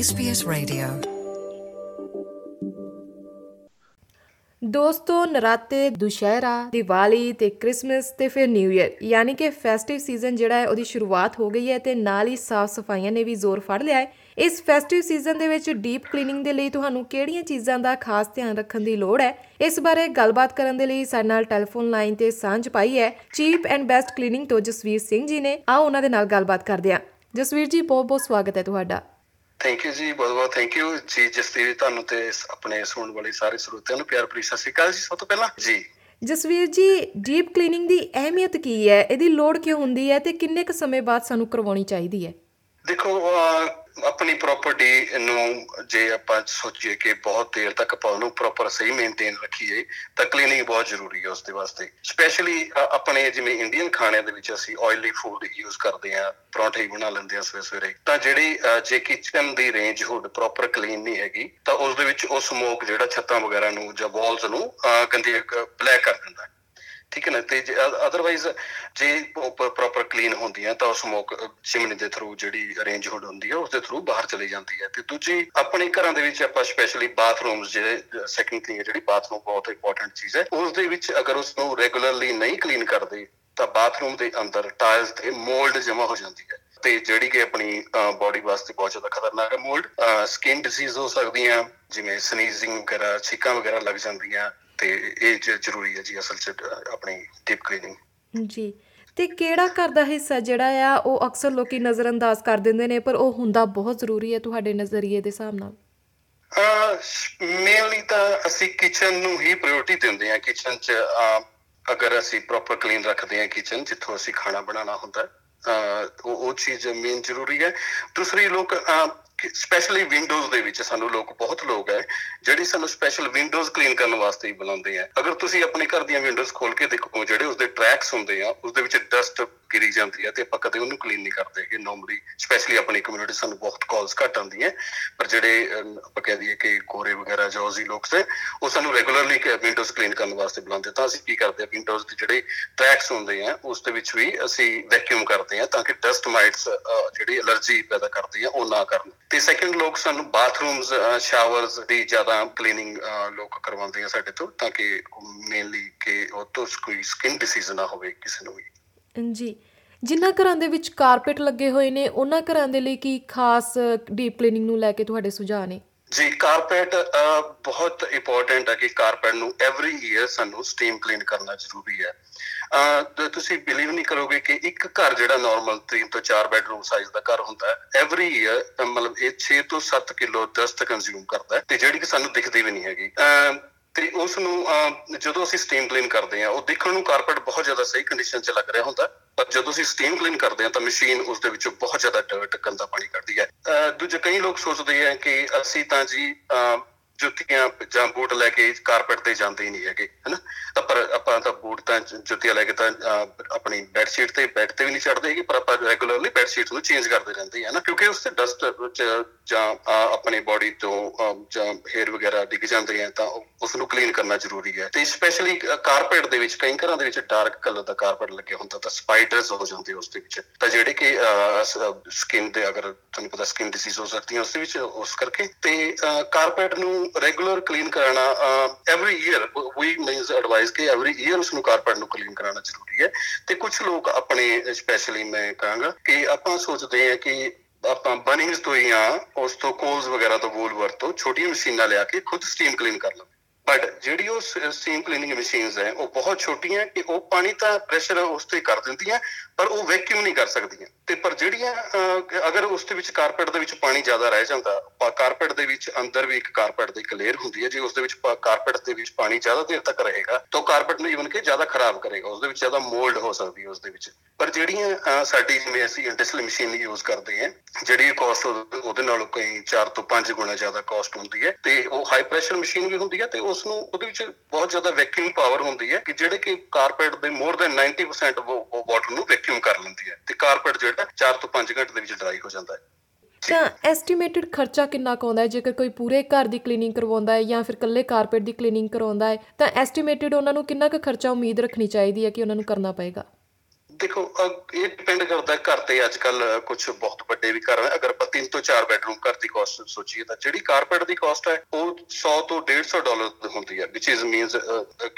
SBS Radio. ਦੋਸਤੋ, ਨਰਾਤੇ, ਦੁਸ਼ਹਿਰਾ, ਦੀਵਾਲੀ ਤੇ ਕ੍ਰਿਸਮਸ ਤੇ ਫਿਰ ਨਿਊ ਇਅਰ ਯਾਨੀ ਕਿ ਫੈਸਟਿਵ ਸੀਜ਼ਨ ਜਿਹੜਾ ਹੈ, ਉਹਦੀ ਸ਼ੁਰੂਆਤ ਹੋ ਗਈ ਹੈ ਤੇ ਨਾਲ ਹੀ ਸਾਫ਼ ਸਫਾਈਆਂ ਨੇ ਵੀ ਜ਼ੋਰ ਫੜ ਲਿਆ ਹੈ। ਇਸ ਫੈਸਟਿਵ ਸੀਜ਼ਨ ਦੇ ਵਿੱਚ ਡੀਪ ਕਲੀਨਿੰਗ ਦੇ ਲਈ ਤੁਹਾਨੂੰ ਕਿਹੜੀਆਂ ਚੀਜ਼ਾਂ ਦਾ ਖਾਸ ਧਿਆਨ ਰੱਖਣ ਦੀ ਲੋੜ ਹੈ? ਇਸ ਬਾਰੇ ਗੱਲਬਾਤ ਕਰਨ ਦੇ ਲਈ ਸਾਡੇ ਨਾਲ ਟੈਲੀਫੋਨ ਲਾਈਨ ਤੇ ਸਾਂਝ ਪਾਈ ਹੈ ਚੀਪ ਐਂਡ ਬੈਸਟ ਕਲੀਨਿੰਗ ਤੋਂ ਜਸਵੀਰ ਸਿੰਘ ਜੀ ਨੇ। ਆਓ, ਉਹਨਾਂ ਦੇ ਨਾਲ ਗੱਲਬਾਤ ਕਰਦੇ ਹਾਂ। ਜਸਵੀਰ ਜੀ ਬਹੁਤ ਬਹੁਤ ਸਵਾਗਤ ਹੈ ਤੁਹਾਡਾ। ਥੈਂਕ ਯੂ ਜੀ ਬਹੁਤ ਬਹੁਤ ਥੈਂਕ ਯੂ ਜੀ ਜਸਤੀਰ ਤੁਹਾਨੂੰ ਤੇ ਆਪਣੇ ਸੁਣਨ ਵਾਲੇ ਸਾਰੇ ਸਰੋਤਿਆਂ ਨੂੰ ਪਿਆਰ ਭਰੀ ਸਤਿ ਸ਼੍ਰੀ ਅਕਾਲ ਜੀ ਸਭ ਤੋਂ ਪਹਿਲਾਂ ਜੀ। ਜਸਵੀਰ ਜੀ ਡੀਪ ਕਲੀਨਿੰਗ ਦੀ ਅਹਿਮੀਅਤ ਕੀ ਹੈ? ਇਹਦੀ ਲੋੜ ਕਿਉਂ ਹੁੰਦੀ ਹੈ ਤੇ ਕਿੰਨੇ ਕੁ ਸਮੇਂ ਬਾਅਦ ਸਾਨੂੰ ਕਰਵਾਉਣੀ ਚਾਹੀਦੀ ਹੈ? ਦੇਖੋ ਆਪਣੀ ਪ੍ਰਾਪਰਟੀ ਨੂੰ ਜੇ ਆਪਾਂ ਸੋਚੀਏ ਕਿ ਬਹੁਤ ਦੇਰ ਤੱਕ ਆਪਾਂ ਉਹਨੂੰ ਪ੍ਰੋਪਰ ਸਹੀ ਮੇਨਟੇਨ ਰੱਖੀਏ ਤਾਂ ਕਲੀਨਿੰਗ ਬਹੁਤ ਜ਼ਰੂਰੀ ਹੈ ਉਸ ਦੇ ਵਾਸਤੇ ਸਪੈਸ਼ਲੀ ਆਪਣੇ ਜਿਵੇਂ ਇੰਡੀਅਨ ਖਾਣਿਆਂ ਦੇ ਵਿੱਚ ਅਸੀਂ ਆਇਲੀ ਫੂਡ ਯੂਜ਼ ਕਰਦੇ ਆ ਪਰੌਂਠੇ ਹੀ ਬਣਾ ਲੈਂਦੇ ਆ ਸਵੇਰੇ ਸਵੇਰੇ। ਤਾਂ ਜਿਹੜੀ ਅਹ, ਜੇ ਕਿਚਨ ਦੀ ਰੇਂਜ ਹੁੱਡ ਪ੍ਰੋਪਰ ਕਲੀਨ ਨਹੀਂ ਹੈਗੀ ਤਾਂ ਉਸ ਦੇ ਵਿੱਚ ਉਹ ਸਮੋਕ ਜਿਹੜਾ ਛੱਤਾਂ ਵਗੈਰਾ ਨੂੰ ਜਾਂ ਵਾਲਸ ਨੂੰ ਅਹ, ਗੰਦੀ ਬਲੈਕ ਕਰ ਦਿੰਦਾ ਹੈ। ਠੀਕ ਹੈ ਨਾ? ਤੇ ਅਦਰਵਾਈਜ਼ ਜੇ ਪ੍ਰੋਪਰ ਕਲੀਨ ਹੁੰਦੀਆਂ ਤਾਂ ਉਹ ਸਮੋਕ ਚਿਮਨੀ ਦੇ ਥਰੂ ਜਿਹੜੀ ਅਰੇਂਜ ਹੁੱਡ ਹੁੰਦੀ ਹੈ ਉਸ ਦੇ ਥਰੂ ਬਾਹਰ ਚਲੀ ਜਾਂਦੀ ਹੈ। ਤੇ ਦੂਜੀ, ਆਪਣੇ ਘਰਾਂ ਦੇ ਵਿੱਚ ਆਪਾਂ ਸਪੈਸ਼ਲੀ ਬਾਥਰੂਮਸ ਜਿਹੜੇ ਸੈਕੰਡ ਥਿੰਗ ਹੈ ਜਿਹੜੀ ਬਾਥਰੂਮ ਬਹੁਤ ਇੰਪੋਰਟੈਂਟ ਚੀਜ਼ ਹੈ। ਉਸ ਦੇ ਵਿੱਚ ਅਗਰ ਉਸ ਨੂੰ ਰੈਗੂਲਰਲੀ ਨਹੀਂ ਕਲੀਨ ਕਰਦੇ, ਤਾਂ ਬਾਥਰੂਮ ਦੇ ਅੰਦਰ ਟਾਇਲਸ ਤੇ ਮੋਲਡ ਜਮਾ ਹੋ ਜਾਂਦੀ ਹੈ। ਤੇ ਜਿਹੜੀ ਕਿ ਆਪਣੀ ਬਾਡੀ ਵਾਸਤੇ ਬਹੁਤ ਜ਼ਿਆਦਾ ਖਤਰਨਾਕ ਹੈ ਮੋਲਡ ਸਕਿਨ ਡਿਸੀਜ਼ ਹੋ ਸਕਦੀਆਂ ਜਿਵੇਂ ਸਨੀਜ਼ਿੰਗ ਵਗੈਰਾ ਛਿੱਕਾਂ ਵਗੈਰਾ ਲੱਗ ਜਾਂਦੀਆਂ ਤੇ ਇਹ ਜ਼ਰੂਰੀ ਹੈ ਜੀ ਅਸਲ 'ਚ ਆਪਣੀ ਡੀਪ ਕਲੀਨਿੰਗ ਜੀ ਤੇ ਕਿਹੜਾ ਘਰ ਦਾ ਹਿੱਸਾ ਜਿਹੜਾ ਆ ਉਹ ਅਕਸਰ ਲੋਕੀ ਨਜ਼ਰਅੰਦਾਜ਼ ਕਰ ਦਿੰਦੇ ਨੇ ਪਰ ਉਹ ਹੁੰਦਾ ਬਹੁਤ ਜ਼ਰੂਰੀ ਹੈ ਤੁਹਾਡੇ ਨਜ਼ਰੀਏ ਦੇ ਹਿਸਾਬ ਨਾਲ? ਮੇਨਲੀ ਤਾਂ ਅਸੀਂ ਕਿਚਨ ਨੂੰ ਹੀ ਪ੍ਰਾਇੋਰਟੀ ਦਿੰਦੇ ਹਾਂ। ਕਿਚਨ 'ਚ ਅਗਰ ਅਸੀਂ ਪ੍ਰੋਪਰ ਕਲੀਨ ਰੱਖਦੇ ਹਾਂ ਕਿਚਨ ਜਿੱਥੋਂ ਅਸੀਂ ਖਾਣਾ ਬਣਾਉਣਾ ਹੁੰਦਾ ਉਹ ਉਹ ਚੀਜ਼ ਮੇਨ ਜ਼ਰੂਰੀ ਹੈ। ਦੂਸਰੀ ਲੋਕ ਸਪੈਸ਼ਲੀ ਵਿੰਡੋਜ਼ ਦੇ ਵਿੱਚ ਸਾਨੂੰ ਲੋਕ ਬਹੁਤ ਲੋਕ ਹੈ ਜਿਹੜੀ ਸਾਨੂੰ ਸਪੈਸ਼ਲ ਵਿੰਡੋਜ਼ ਕਲੀਨ ਕਰਨ ਵਾਸਤੇ ਹੀ ਬੁਲਾਉਂਦੇ ਆ ਅਗਰ ਤੁਸੀਂ ਆਪਣੇ ਘਰ ਦੀਆਂ ਵਿੰਡੋਜ਼ ਖੋਲ ਕੇ ਦੇਖੋ ਜਿਹੜੇ ਉਸਦੇ ਟਰੈਕਸ ਹੁੰਦੇ ਆ ਉਸ ਦੇ ਵਿੱਚ ਡਸਟ ਗਿਰੀ ਜਾਂਦੀ ਹੈ ਤੇ ਆਪਾਂ ਕਦੇ ਉਹਨੂੰ ਕਲੀਨ ਨਹੀਂ ਕਰਦੇ ਕਿ ਨਾਰਮਲੀ ਸਪੈਸ਼ਲੀ ਆਪਣੀ ਕਮਿਊਨਿਟੀ ਸਾਨੂੰ ਬਹੁਤ ਕਾਲਸ ਘੱਟ ਆਉਂਦੀਆਂ ਪਰ ਜਿਹੜੇ ਅਮ, ਆਪਾਂ ਕਹਿ ਦਈਏ ਕਿ ਗੋਰੇ ਵਗੈਰਾ ਜੋਜ਼ੀ ਲੋਕ ਸੇ ਉਹ ਸਾਨੂੰ ਰੈਗੂਲਰਲੀ ਵਿੰਡੋਜ਼ ਕਲੀਨ ਕਰਨ ਵਾਸਤੇ ਬੁਲਾਉਂਦੇ ਤਾਂ ਅਸੀਂ ਕੀ ਕਰਦੇ ਆ ਵਿੰਡੋਜ਼ ਦੇ ਜਿਹੜੇ ਟਰੈਕਸ ਹੁੰਦੇ ਆ ਉਸ ਦੇ ਵਿੱਚ ਵੀ ਅਸੀਂ ਵੈਕਿਊਮ ਕਰਦੇ ਆ ਤਾਂ ਕਿ ਡਸਟ ਮਾਈਟਸ ਜਿਹੜੀ ਅਲਰਜੀ ਪੈਦਾ ਕਰਦੀ ਆ ਉਹ ਨਾ ਕਰਨ। ਤੇ ਸੈਕੰਡ ਲੋਕ ਸਾਨੂੰ ਬਾਥਰੂਮਸ ਸ਼ਾਵਰਸ ਦੀ ਜ਼ਿਆਦਾ ਕਲੀਨਿੰਗ ਲੋਕ ਕਰਵਾਉਂਦੇ ਆ ਸਾਡੇ ਤੋਂ ਤਾਂ ਕਿ ਮੇਨਲੀ ਕਿ ਉਹ ਤੋਂ ਕੋਈ ਸਕਿਨ ਡਿਸੀਜ਼ ਨਾ ਹੋਵੇ ਕਿਸੇ ਨੂੰ ਵੀ। ਜੀ। ਜਿਨ੍ਹਾਂ ਘਰਾਂ ਦੇ ਵਿੱਚ ਕਾਰਪੇਟ ਲੱਗੇ ਹੋਏ ਨੇ, ਉਹਨਾਂ ਘਰਾਂ ਦੇ ਲਈ ਕੀ ਖਾਸ ਡੀਪ ਕਲੀਨਿੰਗ ਨੂੰ ਲੈ ਕੇ ਤੁਹਾਡੇ ਸੁਝਾਅ ਨੇ? ਜੀ ਕਾਰਪੈਟ ਬਹੁਤ ਇੰਪੋਰਟੈਂਟ ਹੈ ਕਿ ਕਾਰਪੈਟ ਨੂੰ ਐਵਰੀ ਈਅਰ ਸਾਨੂੰ ਸਟੀਮ ਕਲੀਨ ਕਰਨਾ ਜ਼ਰੂਰੀ ਹੈ। ਅਹ, ਤੇ ਤੁਸੀਂ ਬਿਲੀਵ ਨਹੀਂ ਕਰੋਗੇ ਕਿ ਇੱਕ ਘਰ ਜਿਹੜਾ ਨਾਰਮਲ 3 ਤੋਂ 4 ਬੈਡਰੂਮ ਸਾਈਜ਼ ਦਾ ਘਰ ਹੁੰਦਾ ਹੈ ਐਵਰੀ ਈਅਰ ਮਤਲਬ ਇਹ 6 ਤੋਂ 7 ਕਿਲੋ ਡਸਟ ਕੰਜ਼ਿਊਮ ਕਰਦਾ ਹੈ ਤੇ ਜਿਹੜੀ ਕਿ ਸਾਨੂੰ ਦਿਖਦੀ ਵੀ ਨਹੀਂ ਹੈਗੀ। ਅਹ, ਤੇ ਉਸ ਨੂੰ ਅਹ, ਜਦੋਂ ਅਸੀਂ ਸਟੀਮ ਕਲੀਨ ਕਰਦੇ ਹਾਂ ਉਹ ਦੇਖਣ ਨੂੰ ਕਾਰਪੈਟ ਬਹੁਤ ਜ਼ਿਆਦਾ ਸਹੀ ਕੰਡੀਸ਼ਨ 'ਚ ਲੱਗ ਰਿਹਾ ਹੁੰਦਾ ਪਰ ਜਦੋਂ ਅਸੀਂ ਸਟੀਮ ਕਲੀਨ ਕਰਦੇ ਹਾਂ ਤਾਂ ਮਸ਼ੀਨ ਉਸ ਦੇ ਵਿੱਚੋਂ ਬਹੁਤ ਜ਼ਿਆਦਾ ਡਰਟ ਗੰਦਾ ਪਾਣੀ ਕੱਢਦੀ ਹੈ। ਅਹ, ਦੂਜੇ ਕਈ ਲੋਕ ਸੋਚਦੇ ਆ ਕਿ ਅਸੀਂ ਤਾਂ ਜੀ ਅਹ, ਜੁੱਤੀਆਂ ਜਾਂ ਬੂਟ ਲੈ ਕੇ ਕਾਰਪੈਟ ਤੇ ਜਾਂਦੇ ਹੀ ਨਹੀਂ ਹੈਗੇ ਹਨਾ? ਤਾਂ ਪਰ ਆਪਾਂ ਤਾਂ ਬੂਟ ਤਾਂ ਜ- ਜੁੱਤੀਆਂ ਲੈ ਕੇ ਤਾਂ ਅਹ, ਆਪਣੀ ਬੈੱਡ ਸ਼ੀਟ ਤੇ ਬੈੱਡ ਤੇ ਵੀ ਨਹੀਂ ਚੜਦੇ ਹੈਗੇ ਪਰ ਆਪਾਂ ਰੈਗੂਲਰਲੀ ਬੈੱਡ ਸ਼ੀਟ ਨੂੰ ਚੇਂਜ ਕਰਦੇ ਰਹਿੰਦੇ ਹਾਂ ਨਾ ਕਿਉਂਕਿ ਉਸ ਤੇ ਡਸਟ ਜਾਂ ਅਹ, ਆਪਣੀ ਬਾਡੀ ਤੋਂ ਅਹ, ਜਾਂ ਹੇਅਰ ਵਗੈਰਾ ਡਿੱਗ ਜਾਂਦੇ ਆ ਤਾਂ ਉਸ ਨੂੰ ਕਲੀਨ ਕਰਨਾ ਜ਼ਰੂਰੀ ਹੈ। ਤੇ ਸਪੈਸ਼ਲੀ ਕਾਰਪੇਟ ਦੇ ਵਿੱਚ ਕਈ ਘਰਾਂ ਦੇ ਵਿੱਚ ਡਾਰਕ ਕਲਰ ਦਾ ਕਾਰਪੇਟ ਲੱਗਿਆ ਹੁੰਦਾ ਤਾਂ ਸਪਾਈਡਰਸ ਹੋ ਜਾਂਦੇ ਉਸ ਦੇ ਵਿੱਚ। ਤਾਂ ਜਿਹੜੇ ਕਿ ਸਕਿਨ ਦੇ ਅਗਰ ਤੁਹਾਨੂੰ ਪਤਾ ਸਕਿਨ ਡਿਸੀਜ਼ ਹੋ ਸਕਦੀ ਹੈ ਉਸ ਦੇ ਵਿੱਚ ਉਸ ਕਰਕੇ। ਤੇ ਕਾਰਪੇਟ ਨੂੰ ਰੈਗੂਲਰ ਕਲੀਨ ਕਰਾਉਣਾ ਐਵਰੀ ਈਅਰ ਵੀ ਮੀਨਸ ਐਡਵਾਈਸ ਕਿ ਐਵਰੀ ਈਅਰ ਉਸ ਨੂੰ ਕਾਰਪੇਟ ਨੂੰ ਕਲੀਨ ਕਰਾਉਣਾ ਜ਼ਰੂਰੀ ਹੈ ਤੇ ਕੁਝ ਲੋਕ ਆਪਣੇ ਸਪੈਸ਼ਲੀ ਮੈਂ ਕਹਾਂਗਾ ਕਿ ਆਪਾਂ ਸੋਚਦੇ ਹਾਂ ਕਿ ਆਪਾਂ ਬਨਿੰਗਸ ਤੋਂ ਜਾਂ ਉਸ ਤੋਂ ਕੋਲਸ ਵਗੈਰਾ ਤੋਂ ਵੂਲ ਵਰਤੋਂ ਛੋਟੀਆਂ ਮਸ਼ੀਨਾਂ ਲਿਆ ਕੇ ਖੁਦ ਸਟੀਮ ਕਲੀਨ ਕਰ ਲਓ ਬਟ ਜਿਹੜੀ ਉਹ ਸਟੀਮ ਕਲੀਨਿੰਗ ਮਸ਼ੀਨਸ ਹੈ ਉਹ ਬਹੁਤ ਛੋਟੀਆਂ ਕਿ ਉਹ ਪਾਣੀ ਤਾਂ ਪ੍ਰੈਸ਼ਰ ਉਸ ਤੇ ਕਰ ਦਿੰਦੀਆਂ ਪਰ ਉਹ ਵੈਕਿਊਮ ਨਹੀਂ ਕਰ ਸਕਦੀਆਂ। ਤੇ ਪਰ ਜਿਹੜੀਆਂ ਅਹ, ਅਗਰ ਉਸ ਦੇ ਵਿੱਚ ਕਾਰਪੈਟ ਦੇ ਵਿੱਚ ਪਾਣੀ ਜ਼ਿਆਦਾ ਰਹਿ ਜਾਂਦਾ ਕਾਰਪੈਟ ਦੇ ਵਿੱਚ ਅੰਦਰ ਵੀ ਇੱਕ ਕਾਰਪੈਟ ਦੀ ਇੱਕ ਲੇਅਰ ਹੁੰਦੀ ਹੈ ਜੇ ਉਸ ਦੇ ਵਿੱਚ ਕਾਰਪੈਟ ਦੇ ਵਿੱਚ ਪਾਣੀ ਜ਼ਿਆਦਾ ਦੇਰ ਤੱਕ ਰਹੇਗਾ ਤਾਂ ਉਹ ਕਾਰਪੈਟ ਨੂੰ ਇਵਨ ਕਿ ਜ਼ਿਆਦਾ ਖਰਾਬ ਕਰੇਗਾ ਉਸ ਦੇ ਵਿੱਚ ਜ਼ਿਆਦਾ ਮੋਲਡ ਹੋ ਸਕਦੀ ਹੈ ਉਸ ਦੇ ਵਿੱਚ। ਪਰ ਜਿਹੜੀਆਂ ਅਹ, ਸਾਡੀ ਜਿਵੇਂ ਅਸੀਂ ਇੰਡਸਟਰੀਅਲ ਮਸ਼ੀਨ ਯੂਜ਼ ਕਰਦੇ ਹਾਂ ਜਿਹੜੀ ਕਾਸਟ ਉਹਦੇ ਨਾਲੋਂ ਕਈ 4 ਤੋਂ 5 ਗੁਣਾ ਜ਼ਿਆਦਾ ਕਾਸਟ ਹੁੰਦੀ ਹੈ ਤੇ ਉਹ ਹਾਈ ਪ੍ਰੈਸ਼ਰ ਮਸ਼ੀਨ ਵੀ ਹੁੰਦੀ ਹੈ ਤੇ ਉਸ ਨੂੰ ਉਹਦੇ ਵਿੱਚ ਬਹੁਤ ਜ਼ਿਆਦਾ ਵੈਕਿਊਮ ਪਾਵਰ ਹੁੰਦੀ ਹੈ ਕਿ ਜਿਹੜੇ ਕਿ ਕਾਰਪੈਟ ਦੇ ਮੋਰ ਦੈਨ 90% ਉਹ ਵਾਟਰ ਨੂੰ ਵੈਕਿਊਮ ਕਰ ਲੈਂਦੀ ਹੈ ਤੇ ਕਾਰਪੈਟ ਜਿਹੜਾ 4 ਤੋਂ 5 ਘੰਟੇ ਦੇ ਵਿੱਚ ਡਰਾਈ ਹੋ ਜਾਂਦਾ ਹੈ। ਤਾਂ ਐਸਟੀਮੇਟਡ ਖਰਚਾ ਕਿੰਨਾ ਕੁ ਆਉਂਦਾ ਹੈ? ਜੇਕਰ ਕੋਈ ਪੂਰੇ ਘਰ ਦੀ ਕਲੀਨਿੰਗ ਕਰਵਾਉਂਦਾ ਹੈ ਜਾਂ ਫਿਰ ਇਕੱਲੇ ਕਾਰਪੇਟ ਦੀ ਕਲੀਨਿੰਗ ਕਰਵਾਉਂਦਾ ਹੈ ਤਾਂ ਐਸਟੀਮੇਟਡ ਉਹਨਾਂ ਨੂੰ ਕਿੰਨਾ ਕੁ ਖਰਚਾ ਉਮੀਦ ਰੱਖਣੀ ਚਾਹੀਦੀ ਹੈ ਕਿ ਉਹਨਾਂ ਨੂੰ ਕਰਨਾ ਪਏਗਾ? ਦੇਖੋ ਇਹ ਡਿਪੈਂਡ ਕਰਦਾ ਘਰ ਤੇ ਅੱਜ ਕੱਲ ਕੁਝ ਬਹੁਤ ਵੱਡੇ ਵੀ ਘਰ ਹੈ ਅਗਰ ਆਪਾਂ 3 ਤੋਂ 4 ਬੈਡਰੂਮ ਘਰ ਦੀ ਕਾਸਟ ਸੋਚੀਏ ਤਾਂ ਜਿਹੜੀ ਕਾਰਪੈਟ ਦੀ ਕਾਸਟ ਹੈ, ਉਹ 100 ਤੋਂ 150 ਡਾਲਰ ਹੁੰਦੀ ਹੈ ਵਿਚ ਇਜ਼ ਮੀਨਸ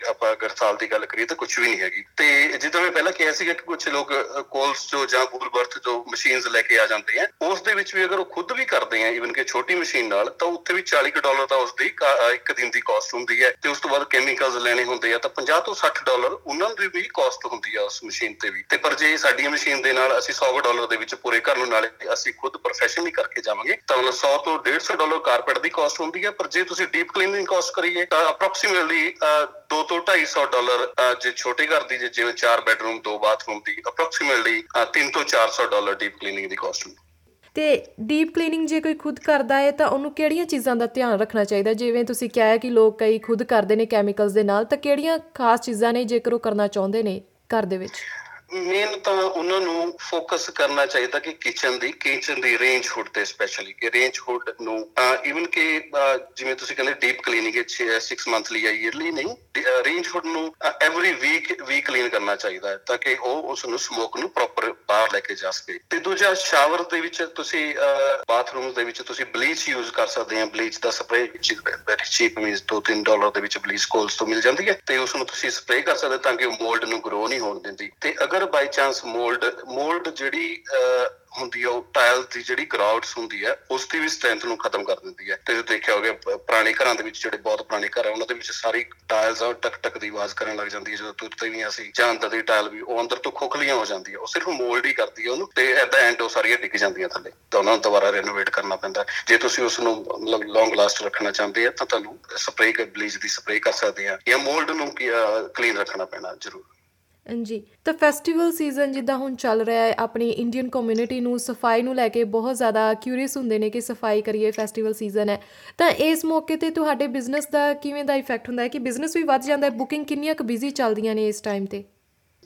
ਆਪਾਂ ਅਗਰ ਸਾਲ ਦੀ ਗੱਲ ਕਰੀਏ ਤਾਂ ਕੁਝ ਵੀ ਨਹੀਂ ਹੈਗੀ। ਤੇ ਜਿੱਦਾਂ ਮੈਂ ਪਹਿਲਾਂ ਕਿਹਾ ਸੀਗਾ ਕਿ ਕੁਝ ਲੋਕ ਕੋਲਸ ਜੋ ਜਾਂ ਬਰਥ ਜੋ ਮਸ਼ੀਨਸ ਲੈ ਕੇ ਆ ਜਾਂਦੇ ਆ, ਉਸ ਦੇ ਵਿੱਚ ਵੀ ਅਗਰ ਉਹ ਖੁਦ ਵੀ ਕਰਦੇ ਆ ਇਵਨ ਕਿ ਛੋਟੀ ਮਸ਼ੀਨ ਨਾਲ, ਤਾਂ ਉੱਥੇ ਵੀ 40 ਡਾਲਰ ਤਾਂ ਉਸ ਦੀ ਇੱਕ ਦਿਨ ਦੀ ਕਾਸਟ ਹੁੰਦੀ ਹੈ। ਤੇ ਉਸ ਤੋਂ ਬਾਅਦ ਕੈਮੀਕਲਸ ਲੈਣੇ ਹੁੰਦੇ ਆ, ਤਾਂ 50 ਤੋਂ 60 ਡਾਲਰ ਉਹਨਾਂ ਦੀ ਵੀ ਕਾਸਟ ਹੁੰਦੀ ਆ ਉਸ ਮਸ਼ੀਨ ਤੇ ਵੀ। ਤੇ ਪਰ ਜੇ ਸਾਡੀ ਮਸ਼ੀਨ ਦੇ ਨਾਲ ਅਸੀਂ 100 ਡਾਲਰ ਦੇ ਵਿੱਚ ਪੂਰੇ ਘਰ ਨੂੰ ਨਾਲੇ ਅਸੀਂ ਖੁਦ ਪ੍ਰੋਫੈਸ਼ਨਲੀ ਕਰਕੇ ਜਾਵਾਂਗੇ, ਤਾਂ ਮਤਲਬ 100 ਤੋਂ 150 ਡਾਲਰ ਕਾਰਪੈਟ ਦੀ ਕਾਸਟ ਹੁੰਦੀ ਹੈ, ਪਰ ਜੇ ਤੁਸੀਂ ਡੀਪ ਕਲੀਨਿੰਗ ਕਾਸਟ ਕਰੀਏ, ਤਾਂ ਅਪਰੋਕਸੀਮੇਟਲੀ 2 ਤੋਂ 250 ਡਾਲਰ ਜੇ ਛੋਟੇ ਘਰ ਦੀ ਜਿਵੇਂ 4 ਬੈਡਰੂਮ 2 ਬਾਥਰੂਮ ਦੀ ਅਪਰੋਕਸੀਮੇਟਲੀ 3 ਤੋਂ 400 ਡਾਲਰ ਡੀਪ ਕਲੀਨਿੰਗ ਦੀ ਕਾਸਟ ਹੁੰਦੀ ਤੇ ਡੀਪ ਕਲੀਨਿੰਗ ਜੇ ਕੋਈ ਖੁਦ ਕਰਦਾ ਹੈ, ਤਾਂ ਉਹਨੂੰ ਕਿਹੜੀਆਂ ਚੀਜ਼ਾਂ ਦਾ ਧਿਆਨ ਰੱਖਣਾ ਚਾਹੀਦਾ? ਜਿਵੇਂ ਤੁਸੀਂ ਕਿਹਾ ਹੈ ਕਿ ਲੋਕ ਕਈ ਖੁਦ ਕਰਦੇ ਨੇ ਕੈਮੀਕਲਸ ਦੇ ਨਾਲ, ਤਾਂ ਕਿਹੜੀਆਂ ਖਾਸ ਚੀਜ਼ਾਂ ਨੇ ਜੇਕਰ ਉਹ ਕਰਨਾ ਚਾਹੁੰਦੇ ਨੇ ਘਰ ਦੇ ਵਿੱਚ? ਮੇਨ ਤਾਂ ਉਹਨਾਂ ਨੂੰ ਫੋਕਸ ਕਰਨਾ ਚਾਹੀਦਾ ਕਿ ਕਿਚਨ ਦੀ ਕਿਚਨ ਦੀ ਰੇਂਜ ਹੁੱਡ ਤੇ ਸਪੈਸ਼ਲੀ ਕਿ ਰੇਂਜ ਹੁੱਡ ਨੂੰ ਇਵਨ ਕਿ ਜਿਵੇਂ ਤੁਸੀਂ ਕਹਿੰਦੇ ਡੀਪ ਕਲੀਨਿੰਗ 6 ਮੰਥਲੀ ਜਾਂ ਈਅਰਲੀ ਨਹੀਂ ਰੇਂਜ ਹੁੱਡ ਨੂੰ ਐਵਰੀ ਵੀਕ ਵੀਕ ਕਲੀਨ ਕਰਨਾ ਚਾਹੀਦਾ ਹੈ ਤਾਂ ਕਿ ਉਹ ਉਸ ਨੂੰ ਸਮੋਕ ਨੂੰ ਪ੍ਰੋਪਰ ਬਾਹਰ ਲੈ ਕੇ ਜਾ ਸਕੇ। ਤੇ ਦੂਜਾ ਸ਼ਾਵਰ ਦੇ ਵਿੱਚ ਤੁਸੀਂ ਬਾਥਰੂਮ ਦੇ ਵਿੱਚ ਤੁਸੀਂ ਬਲੀਚ ਯੂਜ਼ ਕਰ ਸਕਦੇ ਆ। ਬਲੀਚ ਦਾ ਸਪਰੇ ਵਿੱਚ ਵੈਰੀ ਚੀਪ ਮੀਨਸ 2-3 ਡਾਲਰ ਦੇ ਵਿੱਚ ਬਲੀਚ ਕੋਲਸ ਤੋਂ ਮਿਲ ਜਾਂਦੀ ਹੈ ਤੇ ਉਸ ਨੂੰ ਤੁਸੀਂ ਸਪਰੇ ਕਰ ਸਕਦੇ ਤਾਂ ਕਿ ਉਹ ਮੋਲਡ ਨੂੰ ਗਰੋ ਨਹੀਂ ਹੋਣ ਦਿੰਦੀ। ਤੇ ਅਗਰ ਬਾਈ ਚਾਂਸ ਮੋਲਡ ਮੋਲਡ ਜਿਹੜੀ ਹੁੰਦੀ ਹੈ ਉਹ ਟਾਇਲ ਦੀ ਜਿਹੜੀ ਗਰਾਊਟਸ ਹੁੰਦੀ ਹੈ ਉਸ ਦੀ ਵੀ ਸਟਰੈਂਥ ਨੂੰ ਖਤਮ ਕਰ ਦਿੰਦੀ ਹੈ ਤੇ ਦੇਖਿਆ ਹੋਵੇ ਪੁਰਾਣੇ ਘਰਾਂ ਦੇ ਵਿੱਚ ਜਿਹੜੇ ਬਹੁਤ ਪੁਰਾਣੇ ਘਰ ਆ, ਉਹਨਾਂ ਦੇ ਵਿੱਚ ਸਾਰੀ ਟਾਇਲਸ ਆ ਟਕ ਟਕ ਦੀ ਆਵਾਜ਼ ਕਰਨ ਲੱਗ ਜਾਂਦੀ ਹੈ ਜਦੋਂ ਤੁਰਤੇ ਵੀ ਅਸੀਂ, ਜਾਂ ਅੰਦਰ ਦੀ ਟਾਇਲ ਵੀ, ਉਹ ਅੰਦਰ ਤੋਂ ਖੋਖਲੀਆਂ ਹੋ ਜਾਂਦੀ ਹੈ ਉਹ ਸਿਰਫ ਮੋਲਡ ਹੀ ਕਰਦੀ ਹੈ ਉਹਨੂੰ, ਤੇ ਐਟ ਦਾ ਐਂਡ ਉਹ ਸਾਰੀਆਂ ਡਿੱਗ ਜਾਂਦੀਆਂ ਥੱਲੇ। ਤਾਂ ਉਹਨਾਂ ਨੂੰ ਦੁਬਾਰਾ ਰੈਨੋਵੇਟ ਕਰਨਾ ਪੈਂਦਾ। ਜੇ ਤੁਸੀਂ ਉਸ ਨੂੰ ਮਤਲਬ ਲੌਂਗ ਲਾਸਟ ਰੱਖਣਾ ਚਾਹੁੰਦੇ ਆ, ਤਾਂ ਤੁਹਾਨੂੰ ਸਪਰੇਅ ਕਰ ਬਲੀਚ ਦੀ ਸਪਰੇਅ ਕਰ ਸਕਦੇ ਆ, ਜਾਂ ਮੋਲਡ ਨੂੰ ਕਲੀਨ ਰੱਖਣਾ ਪੈਣਾ, ਜ਼ਰੂਰ। ਜੀ ਤਾਂ ਫੈਸਟੀਵਲ ਸੀਜ਼ਨ ਜਿੱਦਾਂ ਹੁਣ ਚੱਲ ਰਿਹਾ ਹੈ, ਆਪਣੀ ਇੰਡੀਅਨ ਕਮਿਊਨਿਟੀ ਨੂੰ, ਸਫ਼ਾਈ ਨੂੰ ਲੈ ਕੇ ਬਹੁਤ ਜ਼ਿਆਦਾ ਕਿਊਰੀਅਸ ਹੁੰਦੇ ਨੇ ਕਿ ਸਫ਼ਾਈ ਕਰੀਏ ਫੈਸਟੀਵਲ ਸੀਜ਼ਨ ਹੈ। ਤਾਂ ਇਸ ਮੌਕੇ ਤੇ ਤੁਹਾਡੇ ਬਿਜ਼ਨਸ ਦਾ ਕਿਵੇਂ ਦਾ ਇਫੈਕਟ ਹੁੰਦਾ ਹੈ? ਕਿ ਬਿਜ਼ਨਸ ਵੀ ਵੱਧ ਜਾਂਦਾ ਹੈ ਬੁਕਿੰਗ ਕਿੰਨੀਆਂ ਕੁ ਬਿਜ਼ੀ ਚੱਲਦੀਆਂ ਨੇ ਇਸ ਟਾਈਮ ਤੇ?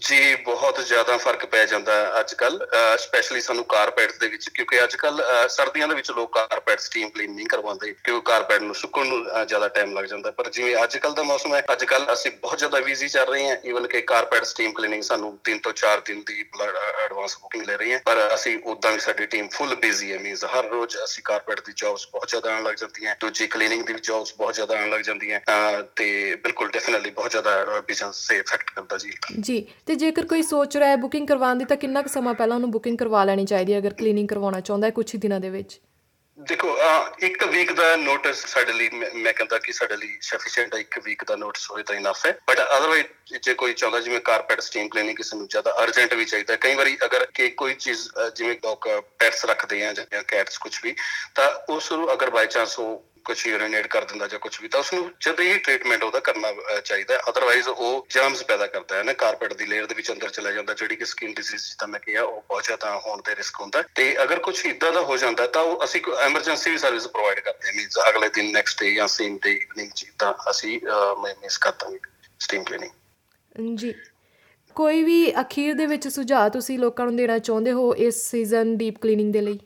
ਜੀ, ਬਹੁਤ ਜ਼ਿਆਦਾ ਫ਼ਰਕ ਪੈ ਜਾਂਦਾ ਹੈ ਅੱਜ ਕੱਲ ਸਪੈਸ਼ਲੀ ਸਾਨੂੰ ਕਾਰਪੈਟਸ ਦੇ ਵਿੱਚ, ਕਿਉਂਕਿ ਅੱਜ ਕੱਲ ਸਰਦੀਆਂ ਦੇ ਵਿੱਚ ਲੋਕ ਕਾਰਪੈਟ ਸਟੀਮ ਕਲੀਨ ਨਹੀਂ ਕਰਵਾਉਂਦੇ, ਕਿਉਂਕਿ ਕਾਰਪੈਟ ਨੂੰ ਸੁੱਕਣ ਨੂੰ ਜ਼ਿਆਦਾ ਟਾਈਮ ਲੱਗ ਜਾਂਦਾ। ਪਰ ਜਿਵੇਂ ਅੱਜ ਕੱਲ ਦਾ ਮੌਸਮ ਹੈ ਅੱਜ ਕੱਲ ਅਸੀਂ ਬਹੁਤ ਜ਼ਿਆਦਾ ਬਿਜ਼ੀ ਚੱਲ ਰਹੇ ਹਾਂ ਈਵਨ ਕਿ ਕਾਰਪੈਟ ਸਟੀਮ ਕਲੀਨਿੰਗ ਸਾਨੂੰ 3 ਤੋਂ 4 ਦਿਨ ਦੀ ਐਡਵਾਂਸ ਬੁਕਿੰਗ ਲੈ ਰਹੀ ਹੈ। ਪਰ ਅਸੀਂ ਉਦਾਂ ਵੀ ਸਾਡੀ ਟੀਮ ਫੁੱਲ ਬਿਜ਼ੀ ਹੈ ਮੀਨਸ ਹਰ ਰੋਜ਼ ਅਸੀਂ ਕਾਰਪੈਟ ਦੀ ਜੌਬਸ ਬਹੁਤ ਜ਼ਿਆਦਾ ਆਉਣ ਲੱਗ ਜਾਂਦੀਆਂ, ਦੂਜੀ ਕਲੀਨਿੰਗ ਦੀ ਜੌਬਸ ਬਹੁਤ ਜ਼ਿਆਦਾ ਆਉਣ ਲੱਗ ਜਾਂਦੀਆਂ ਤੇ ਬਿਲਕੁਲ ਡੈਫੀਨਿਟਲੀ ਬਹੁਤ ਜ਼ਿਆਦਾ ਬਿਜ਼ਨਸ ਸੇ ਇਫੈਕਟ ਕਰਦਾ ਜੀ। ਜੀ ਤੇ ਜੇਕਰ ਕੋਈ ਸੋਚ ਰਿਹਾ ਹੈ ਬੁਕਿੰਗ ਕਰਵਾਉਣ ਦੀ, ਤਾਂ ਕਿੰਨਾ ਕੁ ਸਮਾਂ ਪਹਿਲਾਂ ਉਹਨੂੰ ਬੁਕਿੰਗ ਕਰਵਾ ਲੈਣੀ ਚਾਹੀਦੀ ਹੈ, ਅਗਰ ਕਲੀਨਿੰਗ ਕਰਵਾਉਣਾ ਚਾਹੁੰਦਾ ਹੈ ਕੁਝ ਹੀ ਦਿਨਾਂ ਦੇ ਵਿੱਚ? ਦੇਖੋ ਇੱਕ ਵੀਕ ਦਾ ਨੋਟਿਸ ਸਾਡੇ ਲਈ, ਮੈਂ ਕਹਿੰਦਾ ਕਿ ਸਾਡੇ ਲਈ ਸਫੀਸ਼ੀਐਂਟ ਹੈ, ਇੱਕ ਵੀਕ ਦਾ ਨੋਟਿਸ ਹੋਏ ਤਾਂ ਇਨਫ ਹੈ। ਬਟ ਅਦਰਵਾਈਜ਼ ਜੇ ਕੋਈ ਚਾਹੁੰਦਾ, ਜਿਵੇਂ ਕਾਰਪੈਟ ਸਟੀਮ ਕਲੀਨਿੰਗ ਕਿਸੇ ਨੂੰ ਜ਼ਿਆਦਾ ਅਰਜੈਂਟ ਵੀ ਚਾਹੀਦਾ ਕਈ ਵਾਰੀ ਅਗਰ ਕਿ ਕੋਈ ਚੀਜ਼ ਜਿਵੇਂ ਲੋਕ ਪੈਟਸ ਰੱਖਦੇ ਆ ਜਾਂ ਕੈਟਸ ਕੁਝ ਵੀ, ਤਾਂ ਉਸ ਨੂੰ ਅਗਰ ਬਾਈ ਚਾਂਸ ਉਹ ਕੁਝ ਯੂਰੀਨੇਟ ਕਰ ਦਿੰਦਾ ਜਾਂ ਕੁਝ ਵੀ, ਤਾਂ ਉਸ ਨੂੰ ਜਦ ਹੀ ਟ੍ਰੀਟਮੈਂਟ ਉਹਦਾ ਕਰਨਾ ਚਾਹੀਦਾ ਅਦਰਵਾਈਜ਼ ਉਹ ਜਰਮਸ ਪੈਦਾ ਕਰਦਾ ਹੈ ਨਾ ਕਾਰਪੈਟ ਦੀ ਲੇਅਰ ਦੇ ਵਿੱਚ ਅੰਦਰ ਚਲਾ ਜਾਂਦਾ, ਜਿਹੜੀ ਕਿ ਸਕਿਨ ਡਿਜ਼ੀਜ਼ ਤਾਂ ਮੈਂ ਕਿਹਾ, ਉਹ ਬਹੁਤ ਜ਼ਿਆਦਾ ਹੋਣ ਦੇ ਰਿਸਕ ਹੁੰਦਾ ਤੇ ਅਗਰ ਕੁਝ ਇਦਾਂ ਦਾ ਹੋ ਜਾਂਦਾ ਤਾਂ ਉਹ ਅਸੀਂ ਐਮਰਜੈਂਸੀ ਵੀ ਸਰਵਿਸ ਪ੍ਰੋਵਾਈਡ ਕਰਦੇ ਹਾਂ। ਮੀਨਸ ਅਗਲੇ ਦਿਨ ਨੈਕਸਟ ਡੇ ਜਾਂ ਸੇਮ ਡੇ ਇਵਨਿੰਗ ਜੀ ਤਾਂ ਅਸੀਂ ਮੈਂ ਮਿਸ ਕਰਦਾ ਸਟੀਮ ਕਲੀਨਿੰਗ ਜੀ। ਕੋਈ ਵੀ ਅਖੀਰ ਦੇ ਵਿੱਚ ਸੁਝਾਅ ਤੁਸੀਂ ਲੋਕਾਂ ਨੂੰ ਦੇਣਾ ਚਾਹੁੰਦੇ ਹੋ ਇਸ ਸੀਜ਼ਨ ਡੀਪ ਕਲੀਨਿੰਗ ਦੇ ਲਈ?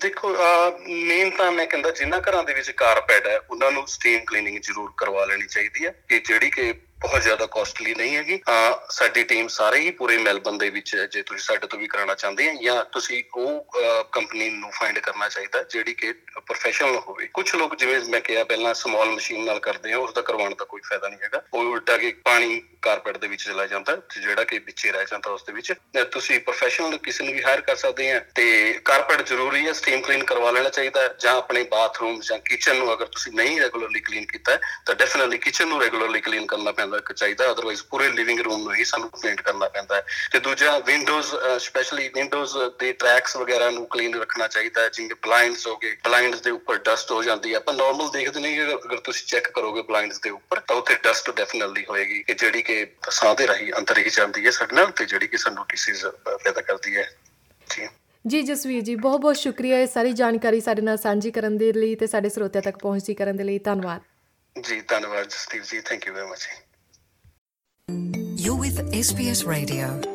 ਦੇਖੋ ਮੇਨ ਤਾਂ ਮੈਂ ਕਹਿੰਦਾ ਜਿੰਨਾ ਘਰਾਂ ਦੇ ਵਿੱਚ ਕਾਰਪੈਟ ਹੈ, ਉਹਨਾਂ ਨੂੰ ਸਟੀਮ ਕਲੀਨਿੰਗ ਜ਼ਰੂਰ ਕਰਵਾ ਲੈਣੀ ਚਾਹੀਦੀ ਹੈ ਕਿ ਜਿਹੜੀ ਕਿ ਬਹੁਤ ਜ਼ਿਆਦਾ ਕਾਸਟਲੀ ਨਹੀਂ ਹੈਗੀ। ਸਾਡੀ ਟੀਮ ਸਾਰੇ ਹੀ ਪੂਰੇ ਮੈਲਬਨ ਦੇ ਵਿੱਚ ਜੇ ਤੁਸੀਂ ਸਾਡੇ ਤੋਂ ਵੀ ਕਰਾਉਣਾ ਚਾਹੁੰਦੇ ਆ ਜਾਂ ਤੁਸੀਂ ਉਹ ਕੰਪਨੀ ਨੂੰ ਫਾਈਂਡ ਕਰਨਾ ਚਾਹੀਦਾ ਜਿਹੜੀ ਕਿ ਪ੍ਰੋਫੈਸ਼ਨਲ ਹੋਵੇ। ਕੁਝ ਲੋਕ ਜਿਵੇਂ ਮੈਂ ਕਿਹਾ ਪਹਿਲਾਂ ਸਮਾਲ ਮਸ਼ੀਨ ਨਾਲ ਕਰਦੇ ਆ ਉਸ ਦਾ ਕਰਵਾਉਣ ਦਾ ਕੋਈ ਫਾਇਦਾ ਨਹੀਂ ਹੈਗਾ। ਉਹ ਉਲਟਾ ਕਿ ਪਾਣੀ ਕਾਰਪੈਟ ਦੇ ਵਿੱਚ ਚਲਾ ਜਾਂਦਾ ਜਿਹੜਾ ਕਿ ਵਿੱਚੇ ਰਹਿ ਜਾਂਦਾ ਉਸ ਦੇ ਵਿੱਚ। ਤੁਸੀਂ ਪ੍ਰੋਫੈਸ਼ਨਲ ਕਿਸੇ ਨੂੰ ਵੀ ਹਾਇਰ ਕਰ ਸਕਦੇ ਆ, ਤੇ ਕਾਰਪੈਟ ਜ਼ਰੂਰੀ ਹੈ ਸਟੀਮ ਕਲੀਨ ਕਰਵਾ ਲੈਣਾ ਚਾਹੀਦਾ ਜਾਂ ਆਪਣੇ ਬਾਥਰੂਮ ਜਾਂ ਕਿਚਨ ਨੂੰ ਅਗਰ ਤੁਸੀਂ ਨਹੀਂ ਰੈਗੂਲਰਲੀ ਕਲੀਨ ਕੀਤਾ ਤਾਂ ਡੈਫੀਨਿਟਲੀ ਕਿਚਨ ਨੂੰ ਰੈਗੂਲਰਲੀ ਕਲੀਨ ਕਰਨਾ ਪੈਂਦਾ ਇੱਕ ਚਾਹੀਦਾ ਅਦਰਵਾਈਜ਼ ਪੂਰੇ ਲਿਵਿੰਗ ਰੂਮ ਨੂੰ ਹੀ ਸਾਨੂੰ ਪੇਂਟ ਕਰਨਾ ਪੈਂਦਾ ਹੈ। ਤੇ ਦੂਜਾ ਵਿੰਡੋਜ਼ ਸਪੈਸ਼ਲੀ ਵਿੰਡੋਜ਼ ਦੇ ਟਰੈਕਸ ਵਗੈਰਾ ਨੂੰ ਕਲੀਨ ਰੱਖਣਾ ਚਾਹੀਦਾ ਜਿਵੇਂ ਬਲਾਈਂਡਸ ਹੋ ਗਏ ਬਲਾਈਂਡਸ ਦੇ ਉੱਪਰ ਡਸਟ ਹੋ ਜਾਂਦੀ ਹੈ। ਆਪਾਂ ਨਾਰਮਲ ਦੇਖਦੇ ਨਹੀਂ ਅਗਰ ਤੁਸੀਂ ਚੈੱਕ ਕਰੋਗੇ ਬਲਾਈਂਡਸ ਦੇ ਉੱਪਰ ਤਾਂ ਉੱਥੇ ਡਸਟ ਡੈਫੀਨਿਟਲੀ ਹੋਏਗੀ ਕਿ ਜਿਹੜੀ ਕਿ ਸਾਹ ਦੇ ਰਹੀ ਅੰਦਰ ਹੀ ਜਾਂਦੀ ਹੈ ਸਾਡੇ ਨਾਲ ਤੇ ਜਿਹੜੀ ਕਿ ਸਾਨੂੰ ਡਿਸੀਜ਼ ਪੈਦਾ ਕਰਦੀ ਹੈ। ਜੀ। ਜੀ ਜਸਵੀਰ ਜੀ ਬਹੁਤ ਬਹੁਤ ਸ਼ੁਕਰੀਆ ਇਹ ਸਾਰੀ ਜਾਣਕਾਰੀ ਸਾਡੇ ਨਾਲ ਸਾਂਝੀ ਕਰਨ ਦੇ ਲਈ ਤੇ ਸਾਡੇ ਸਰੋਤਿਆਂ ਤੱਕ ਪਹੁੰਚੀ ਕਰਨ ਦੇ ਲਈ। ਧੰਨਵਾਦ। ਜੀ ਧੰਨਵਾਦ Jasdeep ji thank you very much with SBS Radio.